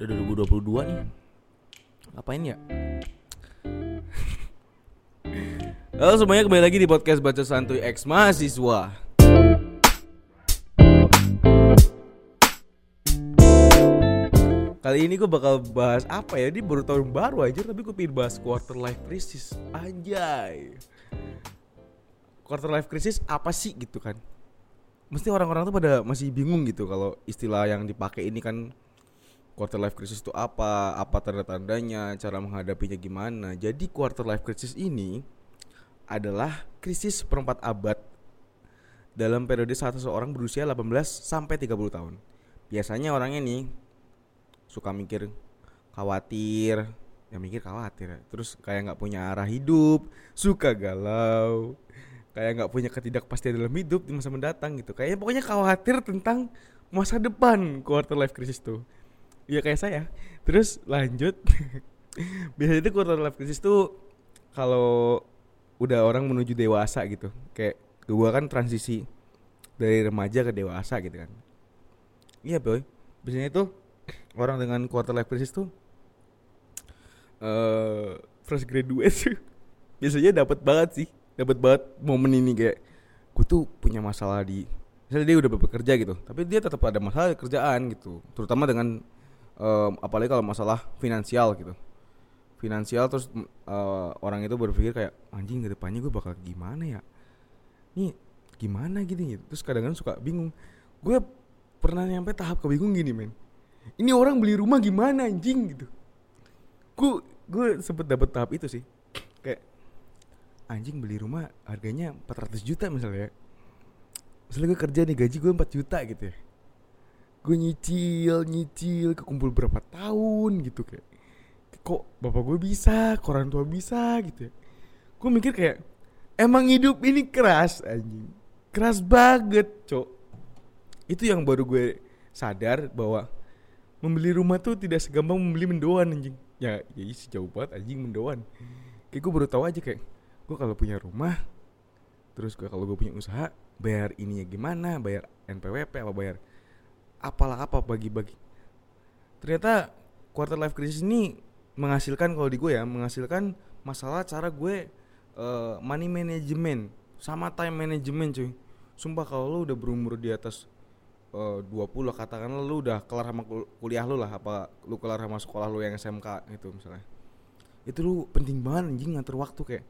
udah 2022 nih. Ngapain ya? Halo semuanya kembali lagi di podcast Baca Santuy X Mahasiswa. Kali ini gue bakal bahas apa ya? Ini baru tahun baru aja Tapi gue pengen bahas quarter life crisis. Anjay. Quarter life crisis apa sih gitu kan? Mesti orang-orang tuh pada masih bingung gitu Kalau istilah yang dipakai ini kan quarter life crisis itu apa, apa tanda-tandanya, cara menghadapinya gimana. Jadi quarter life crisis ini adalah krisis perempat abad dalam periode saat seseorang berusia 18 sampai 30 tahun. Biasanya orang ini suka mikir khawatir, ya mikir khawatir, terus kayak nggak punya arah hidup, suka galau, kayak nggak punya ketidakpastian dalam hidup di masa mendatang gitu. Kayaknya pokoknya khawatir tentang masa depan quarter life crisis tuh Iya kayak saya. Terus lanjut. Biasanya itu quarter life crisis tuh kalau udah orang menuju dewasa gitu. Kayak gua kan transisi dari remaja ke dewasa gitu kan. Iya boy. Biasanya itu orang dengan quarter life crisis tuh uh, fresh graduate biasanya dapat banget sih dapat banget momen ini kayak gue tuh punya masalah di misalnya dia udah bekerja gitu tapi dia tetap ada masalah kerjaan gitu terutama dengan um, apalagi kalau masalah finansial gitu. Finansial terus uh, orang itu berpikir kayak anjing ke depannya gue bakal gimana ya? Ini gimana gitu gitu terus kadang-kadang suka bingung. Gue pernah nyampe tahap kebingung gini men. Ini orang beli rumah gimana anjing gitu. Gue gue sempet dapet tahap itu sih. Kayak anjing beli rumah harganya 400 juta misalnya misalnya gue kerja nih gaji gue 4 juta gitu ya gue nyicil nyicil kekumpul berapa tahun gitu kayak kok bapak gue bisa kok orang tua bisa? gitu ya. Gue mikir kayak emang hidup ini keras anjing. Keras banget cok. Itu yang baru gue sadar bahwa membeli rumah tuh tidak segampang membeli mendoan anjing. Ya ya sejauh banget anjing mendoan. Kayak gue baru tahu aja kayak gue kalau punya rumah terus gue kalau gue punya usaha bayar ininya gimana? Bayar NPWP apa bayar apalah apa bagi-bagi. Ternyata quarter life crisis ini menghasilkan kalau di gue ya menghasilkan masalah cara gue uh, money management sama time management cuy. Sumpah kalau lu udah berumur di atas uh, 20 katakanlah lu udah kelar sama kuliah lu lah apa lu kelar sama sekolah lu yang SMK gitu misalnya. Itu lu penting banget anjing ngatur waktu kayak.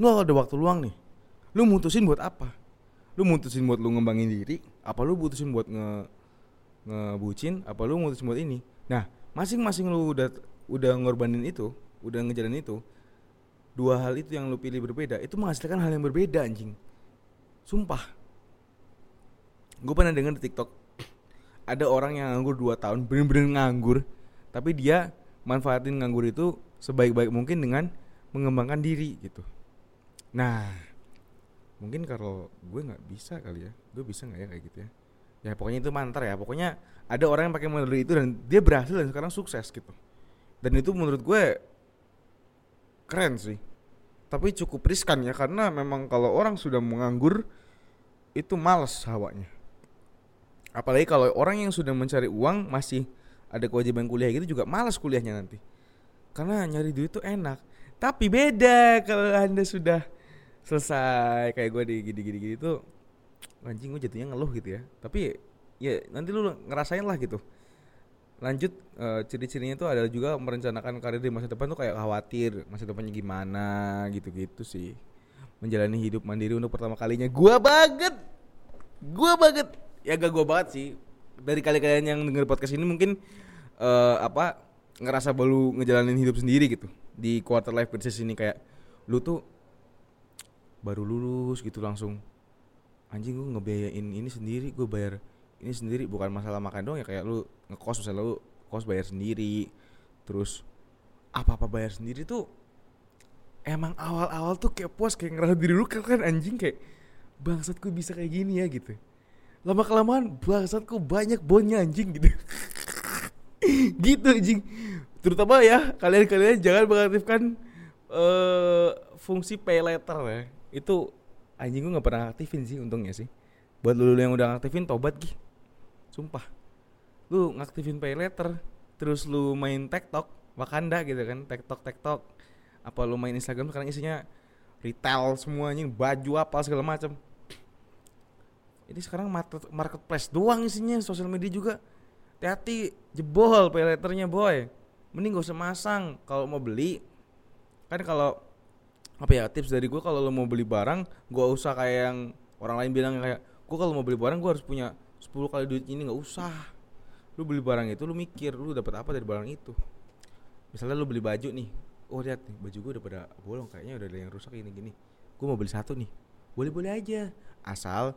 Lu kalau ada waktu luang nih. Lu mutusin buat apa? Lu mutusin buat lu ngembangin diri apa lu mutusin buat nge ngebucin apa lu mutusin buat ini? Nah masing-masing lu udah udah ngorbanin itu udah ngejalanin itu dua hal itu yang lu pilih berbeda itu menghasilkan hal yang berbeda anjing. Sumpah. Gue pernah dengar di tiktok ada orang yang nganggur dua tahun bener-bener nganggur tapi dia manfaatin nganggur itu sebaik-baik mungkin dengan mengembangkan diri gitu. Nah mungkin kalau gue nggak bisa kali ya gue bisa nggak ya kayak gitu ya ya pokoknya itu mantar ya. Pokoknya ada orang yang pakai model itu dan dia berhasil dan sekarang sukses gitu. Dan itu menurut gue keren sih. Tapi cukup riskan ya karena memang kalau orang sudah menganggur itu males hawanya. Apalagi kalau orang yang sudah mencari uang masih ada kewajiban kuliah gitu juga malas kuliahnya nanti. Karena nyari duit itu enak. Tapi beda kalau anda sudah selesai kayak gue di gini-gini itu anjing gue jatuhnya ngeluh gitu ya. Tapi ya nanti lu ngerasain lah gitu. Lanjut uh, ciri-cirinya tuh ada juga merencanakan karir di masa depan tuh kayak khawatir masa depannya gimana gitu-gitu sih. Menjalani hidup mandiri untuk pertama kalinya. Gua banget! Gua banget! Ya gak gua banget sih. Dari kalian yang denger podcast ini mungkin uh, apa ngerasa baru ngejalanin hidup sendiri gitu. Di quarter life crisis ini kayak lu tuh baru lulus gitu langsung anjing gue ngebiayain ini sendiri gue bayar ini sendiri bukan masalah makan dong ya kayak lu ngekos misalnya lu kos bayar sendiri terus apa apa bayar sendiri tuh emang awal-awal tuh kayak puas kayak ngerasa diri lu kan anjing kayak bangsatku bisa kayak gini ya gitu. Lama kelamaan bangsatku banyak bonnya anjing gitu. Gitu anjing. Terutama ya kalian-kalian jangan mengaktifkan uh, fungsi pay letter ya. Itu anjing gue gak pernah aktifin sih untungnya sih. Buat lu yang udah ngaktifin tobat gih sumpah. Lu ngaktifin pay letter terus lu main TikTok Wakanda gitu kan TikTok TikTok. Apa lu main Instagram sekarang isinya retail semuanya baju apa segala macam ini sekarang market, marketplace doang isinya sosial media juga. Hati-hati jebol pay boy. Mending gak usah masang. Kalau mau beli kan kalau apa ya tips dari gue kalau lo mau beli barang gak usah kayak yang orang lain bilang kayak gue kalau mau beli barang gue harus punya 10 kali duit ini. Nggak usah. Lu beli barang itu lu mikir lu dapat apa dari barang itu? Misalnya lu beli baju nih oh lihat nih baju gue udah pada bolong kayaknya udah ada yang rusak ini gini gue mau beli satu nih. Boleh boleh aja. Asal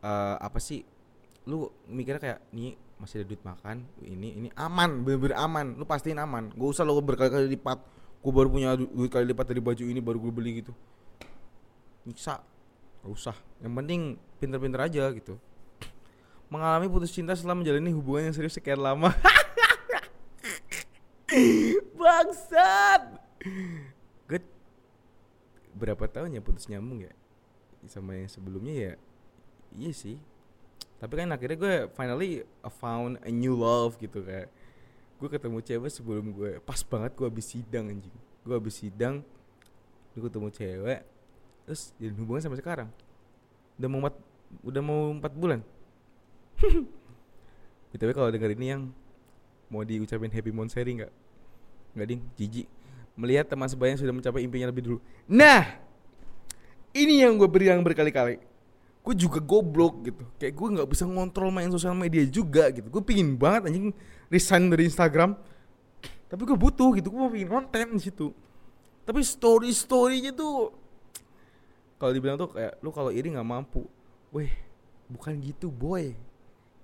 uh, apa sih lu mikirnya kayak nih masih ada duit makan ini ini aman bener-bener aman lu pastiin aman. Gak usah lo berkali-kali lipat gue baru punya duit kali lipat dari baju ini baru gue beli gitu. Bisa gak usah. Yang penting pinter-pinter aja gitu. Mengalami putus cinta setelah menjalani hubungan yang serius sekian lama. Bangsat! Gue berapa tahun ya putus nyambung ya? Sama yang sebelumnya ya iya sih. Tapi kan akhirnya gue finally found a new love gitu kayak gue ketemu cewek sebelum gue pas banget gue habis sidang anjing. Gue habis sidang gue ketemu cewek terus jadi hubungan sampai sekarang. Udah mau empat udah mau empat bulan. Btw kalau denger ini yang mau diucapin happy monthsary nggak? Nggak ding? Jijik. Melihat teman sebaya sudah mencapai impiannya lebih dulu. Nah ini yang gue beri yang berkali-kali gue juga goblok gitu. Kayak gue nggak bisa ngontrol main sosial media juga gitu. Gue pingin banget anjing resign dari Instagram. Tapi gue butuh gitu gue mau bikin konten di situ. Tapi story storynya tuh kalau dibilang tuh kayak lu kalau iri nggak mampu. Weh bukan gitu boy.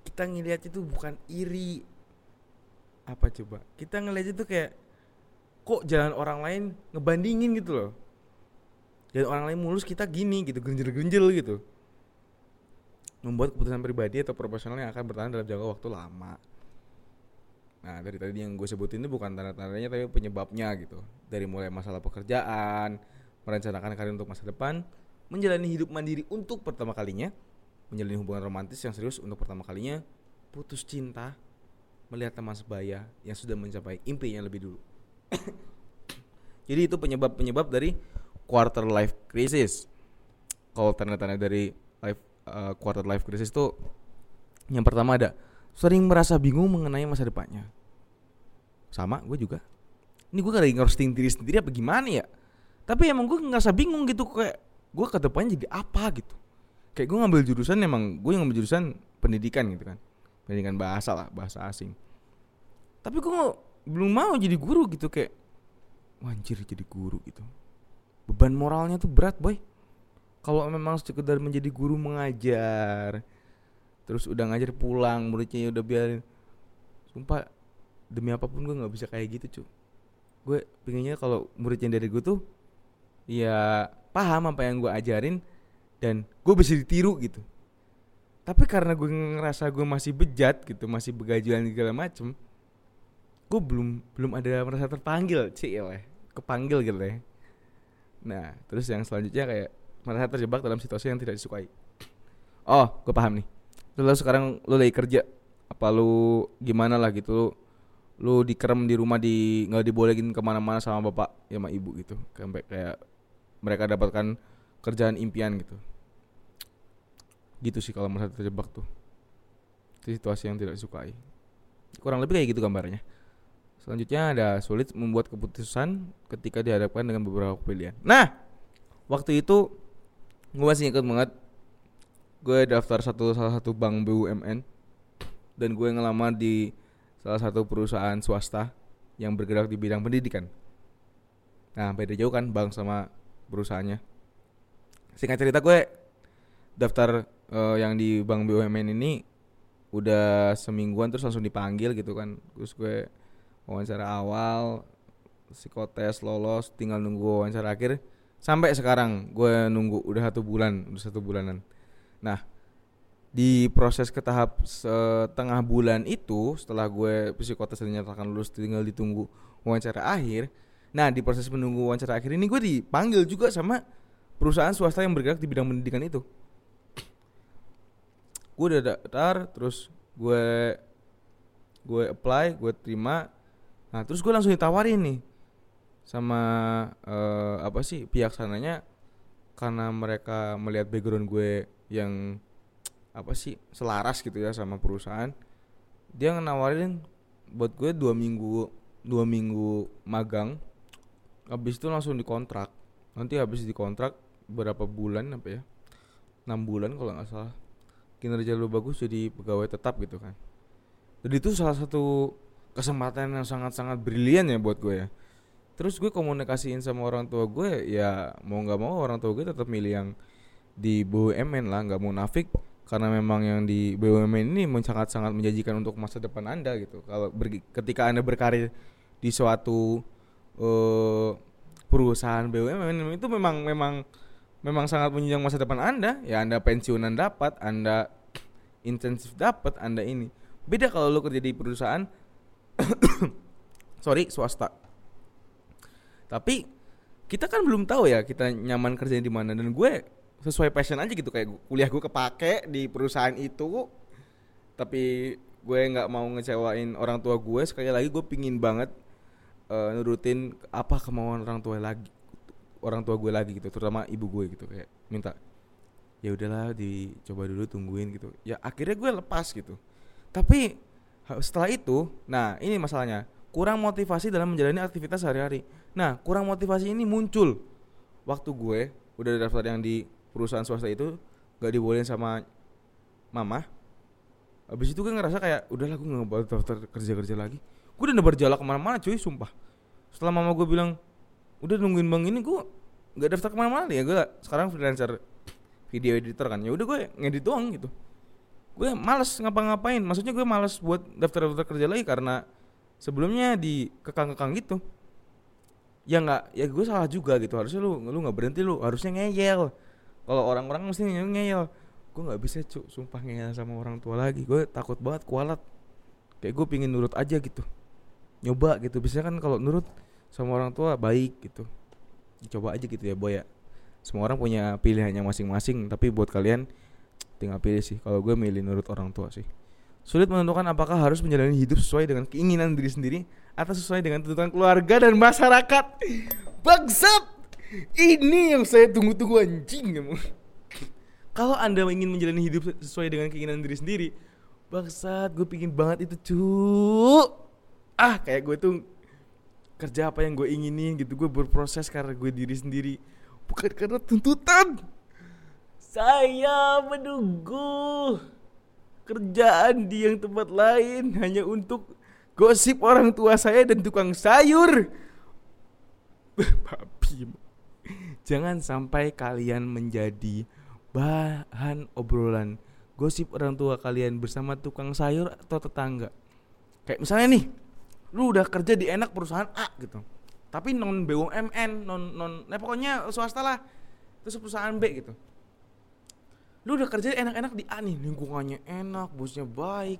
Kita ngeliat itu bukan iri. Apa coba? Kita ngeliat itu kayak kok jalan orang lain ngebandingin gitu loh. Jalan orang lain mulus kita gini gitu genjel-genjel gitu membuat keputusan pribadi atau profesional yang akan bertahan dalam jangka waktu lama. Nah dari tadi yang gue sebutin itu bukan tanda-tandanya tapi penyebabnya gitu. Dari mulai masalah pekerjaan, merencanakan karir untuk masa depan, menjalani hidup mandiri untuk pertama kalinya, menjalani hubungan romantis yang serius untuk pertama kalinya, putus cinta, melihat teman sebaya yang sudah mencapai impiannya lebih dulu. Jadi itu penyebab-penyebab dari quarter life crisis. Kalau tanda-tanda dari life uh, quarter life crisis tuh yang pertama ada sering merasa bingung mengenai masa depannya. Sama, gue juga. Ini gue lagi ngerosting diri sendiri apa gimana ya? Tapi emang gue ngerasa bingung gitu kayak gue ke depannya jadi apa gitu. Kayak gue ngambil jurusan emang gue yang ngambil jurusan pendidikan gitu kan. Pendidikan bahasa lah, bahasa asing. Tapi gue belum mau jadi guru gitu kayak wanjir jadi guru gitu. Beban moralnya tuh berat boy kalau memang sekedar menjadi guru mengajar terus udah ngajar pulang muridnya ya udah biarin. Sumpah demi apa pun gue nggak bisa kayak gitu cuy gue pengennya kalau muridnya dari gue tuh ya paham apa yang gue ajarin dan gue bisa ditiru gitu. Tapi karena gue ngerasa gue masih bejat gitu masih begajuan segala macem gue belum belum ada merasa terpanggil sih ya kepanggil gitu ya. Nah terus yang selanjutnya kayak merasa terjebak dalam situasi yang tidak disukai. Oh gue paham nih. Lalu sekarang lu lagi kerja. Apa lu gimana lah gitu? Lu, lu dikerem di rumah di nggak dibolehin ke mana-mana sama bapak ya sama ibu gitu. Sampai kayak mereka dapatkan kerjaan impian gitu. Gitu sih kalau merasa terjebak tuh. Itu situasi yang tidak disukai. Kurang lebih kayak gitu gambarnya. Selanjutnya ada sulit membuat keputusan ketika dihadapkan dengan beberapa pilihan. Nah waktu itu gue masih inget banget gue daftar satu salah satu bank BUMN dan gue ngelamar di salah satu perusahaan swasta yang bergerak di bidang pendidikan. Nah beda jauh kan bank sama perusahaannya. Singkat cerita gue daftar uh, yang di bank BUMN ini udah semingguan terus langsung dipanggil gitu kan. Terus gue wawancara awal, psikotes lolos, tinggal nunggu wawancara akhir sampai sekarang gue nunggu udah satu bulan udah satu bulanan. Nah di proses ke tahap setengah bulan itu setelah gue psikotes dinyatakan lulus tinggal ditunggu wawancara akhir nah di proses menunggu wawancara akhir ini gue dipanggil juga sama perusahaan swasta yang bergerak di bidang pendidikan itu. Gue udah daftar terus gue gue apply gue terima. Nah terus gue langsung ditawarin nih sama uh, apa sih pihak sananya karena mereka melihat background gue yang apa sih selaras gitu ya sama perusahaan dia nawarin buat gue dua minggu dua minggu magang habis itu langsung dikontrak. Nanti habis dikontrak berapa bulan apa ya enam bulan kalau nggak salah kinerja lu bagus jadi pegawai tetap gitu kan. Jadi itu salah satu kesempatan yang sangat-sangat brilian ya buat gue ya terus gue komunikasiin sama orang tua gue ya mau nggak mau orang tua gue tetap milih yang di BUMN lah nggak mau nafik karena memang yang di BUMN ini sangat-sangat menjanjikan untuk masa depan anda gitu. Kalau ketika anda berkarir di suatu uh, perusahaan BUMN itu memang memang memang sangat menunjang masa depan anda. Ya anda pensiunan dapat anda intensif dapat anda ini. Beda kalau lo kerja di perusahaan sorry swasta tapi kita kan belum tahu ya kita nyaman kerjanya di mana. Dan gue sesuai passion aja gitu. Kayak kuliah gue kepake di perusahaan itu. Tapi gue nggak mau ngecewain orang tua gue. Sekali lagi gue pingin banget uh, nurutin apa kemauan orang tua lagi orang tua gue lagi gitu. Terutama ibu gue gitu. Kayak minta ya udahlah dicoba dulu tungguin gitu. Ya akhirnya gue lepas gitu. Tapi setelah itu nah ini masalahnya kurang motivasi dalam menjalani aktivitas sehari-hari. Nah kurang motivasi ini muncul. Waktu gue udah daftar yang di perusahaan swasta itu gak dibolehin sama mama Habis itu gue ngerasa kayak udahlah gue gak boleh daftar kerja-kerja lagi. Gue udah nebar jala ke mana-mana cuy sumpah. Setelah mama gue bilang udah nungguin bang ini gue gak daftar ke mana-mana. Ya gue sekarang freelancer video editor kan. Ya udah gue ngedit doang gitu. Gue males ngapa-ngapain. Maksudnya gue males buat daftar-daftar kerja lagi karena sebelumnya di kekang-kekang gitu. Ya nggak ya gue salah juga gitu. Harusnya lu lu nggak berhenti lu harusnya ngeyel. Kalau orang-orang mesti ngeyel. Gue nggak bisa cuk sumpah ngeyel sama orang tua lagi. Gue takut banget kualat. Kayak gue pingin nurut aja gitu. Nyoba gitu. Biasanya kan kalau nurut sama orang tua baik gitu. Coba aja gitu ya boy ya. Semua orang punya pilihannya masing-masing. Tapi buat kalian tinggal pilih sih. Kalau gue milih nurut orang tua sih sulit menentukan apakah harus menjalani hidup sesuai dengan keinginan diri sendiri atau sesuai dengan tuntutan keluarga dan masyarakat bangsat ini yang saya tunggu-tunggu anjing. Kalau anda ingin menjalani hidup sesuai dengan keinginan diri sendiri, bangsat, gue pingin banget itu cu. Ah, kayak gue tuh kerja apa yang gue inginin gitu, gue berproses karena gue diri sendiri, bukan karena tuntutan. Saya menunggu kerjaan di yang tempat lain hanya untuk gosip orang tua saya dan tukang sayur. Babi Jangan sampai kalian menjadi bahan obrolan gosip orang tua kalian bersama tukang sayur atau tetangga. Kayak misalnya nih, lu udah kerja di enak perusahaan A gitu. Tapi non BUMN, non non nah pokoknya swasta lah. Terus perusahaan B gitu. Lu udah kerja enak-enak di A nih, lingkungannya enak, bosnya baik,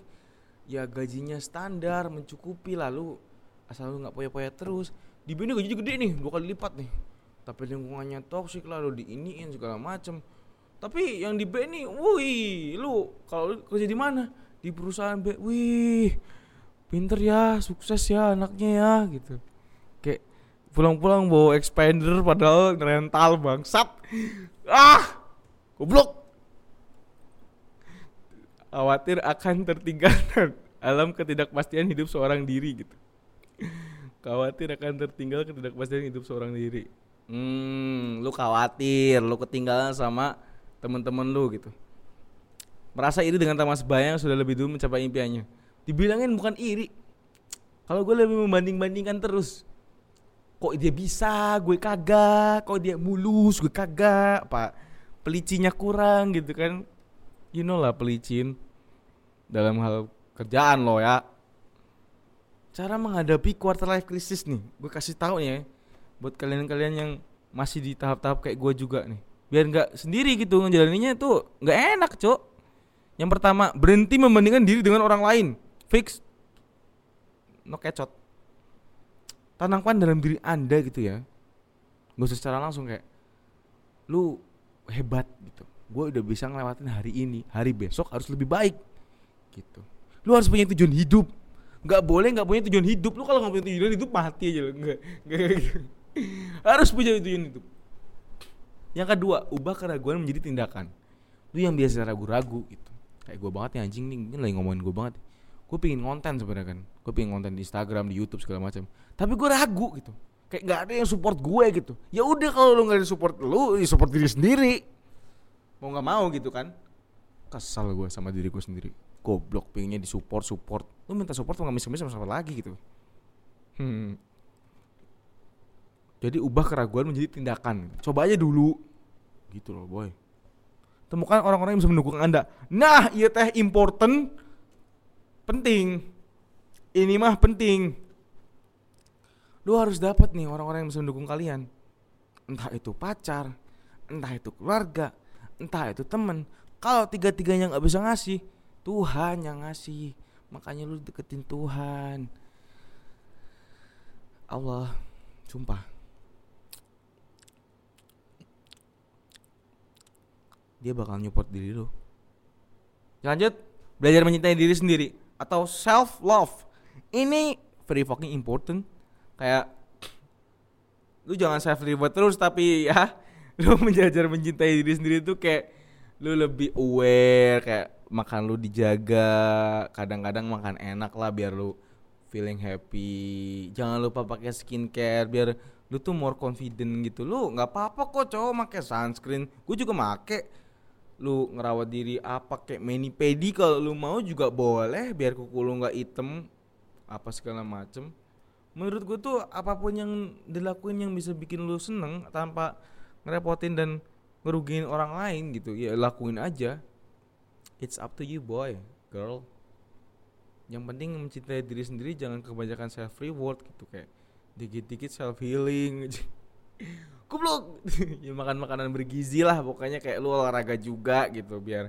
ya gajinya standar, mencukupi lalu asal lu nggak poya-poya terus. Di B ini gajinya gede nih, dua kali lipat nih. Tapi lingkungannya toksik lalu diiniin segala macem. Tapi yang di B ini wih lu kalau kerja di mana? Di perusahaan B wih pinter ya sukses ya anaknya ya gitu. Kayak pulang-pulang bawa expander padahal rental bangsat. Ah goblok khawatir akan tertinggal alam ketidakpastian hidup seorang diri gitu khawatir akan tertinggal ketidakpastian hidup seorang diri Hmm, lu khawatir, lu ketinggalan sama temen-temen lu gitu. Merasa iri dengan Thomas Bayang sudah lebih dulu mencapai impiannya. Dibilangin bukan iri. Kalau gue lebih membanding-bandingkan terus. Kok dia bisa, gue kagak. Kok dia mulus, gue kagak. Pak, pelicinya kurang gitu kan. You know lah pelicin. Dalam hal kerjaan lo ya. Cara menghadapi quarter life crisis nih. Gue kasih tahu ya. Buat kalian-kalian yang masih di tahap-tahap kayak gue juga nih. Biar nggak sendiri gitu ngejalaninnya tuh nggak enak cok. Yang pertama berhenti membandingkan diri dengan orang lain. Fix. No kecot. Tanamkan dalam diri anda gitu ya. Gak secara langsung kayak lu hebat gitu gue udah bisa ngelewatin hari ini. Hari besok harus lebih baik. Gitu. Lu harus punya tujuan hidup. Nggak boleh nggak punya tujuan hidup. Lu kalau nggak punya tujuan hidup mati aja lu. Nggak gitu. harus punya tujuan hidup. Yang kedua ubah keraguan menjadi tindakan. Lu yang biasa ragu-ragu gitu. Kayak gue banget ya anjing nih. Ini lagi ngomongin gue banget. Gue pingin konten sebenarnya kan. Gue pingin konten di Instagram di YouTube segala macam. Tapi gue ragu gitu. Kayak nggak ada yang support gue gitu. Ya udah kalau lu nggak ada support lu ya support diri sendiri mau nggak mau gitu kan. Kesal gue sama diri gue sendiri. Goblok pengennya disupport support. Lu minta support lu nggak bisa bisa sama lagi gitu. Hmm. jadi ubah keraguan menjadi tindakan. Coba aja dulu. Gitu loh boy. Temukan orang-orang yang bisa mendukung anda. Nah iya teh important. Penting. Ini mah penting. Lu harus dapat nih orang-orang yang bisa mendukung kalian. Entah itu pacar entah itu keluarga entah itu temen. Kalau tiga-tiganya nggak bisa ngasih Tuhan yang ngasih. Makanya lu deketin Tuhan. Allah sumpah. Dia bakal nyupport diri lu. Lanjut. Belajar mencintai diri sendiri. Atau self love ini very fucking important. Kayak lu jangan self reward terus tapi ya lu menjajar mencintai diri sendiri tuh kayak lu lebih aware kayak makan lu dijaga kadang-kadang makan enak lah biar lu feeling happy. Jangan lupa pakai skincare biar lu tuh more confident gitu. Lu nggak apa-apa kok cowok pakai sunscreen. Gue juga make. Lu ngerawat diri apa kayak mani pedi kalau lu mau juga boleh biar kuku lu nggak item apa segala macem. Menurut gue tuh apa pun yang dilakuin yang bisa bikin lu seneng tanpa ngerepotin dan ngerugiin orang lain gitu. Ya lakuin aja. It's up to you boy girl. Yang penting mencintai diri sendiri jangan kebanyakan self reward gitu kayak dikit-dikit self healing goblok. Ya makan makanan bergizi lah pokoknya kayak lu olahraga juga gitu biar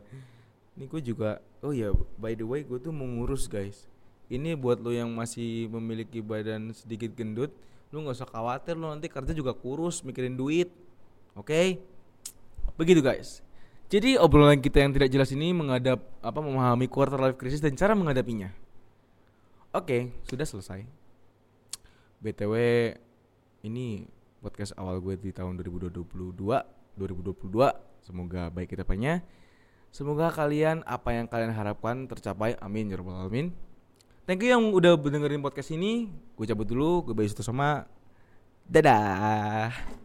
ini gue juga oh ya by the way gue tuh mau ngurus guys. Ini buat lo yang masih memiliki badan sedikit gendut lu nggak usah khawatir lu nanti kerja juga kurus mikirin duit oke? Okay? begitu guys. Jadi obrolan kita yang tidak jelas ini menghadap apa memahami quarter life crisis dan cara menghadapinya. Oke okay, sudah selesai. Btw ini podcast awal gue di tahun 2022 2022 semoga baik kita punya semoga kalian apa yang kalian harapkan tercapai. Amin ya rabbal alamin. Thank you yang udah dengerin podcast ini. Gue cabut dulu gue bayi sama dadah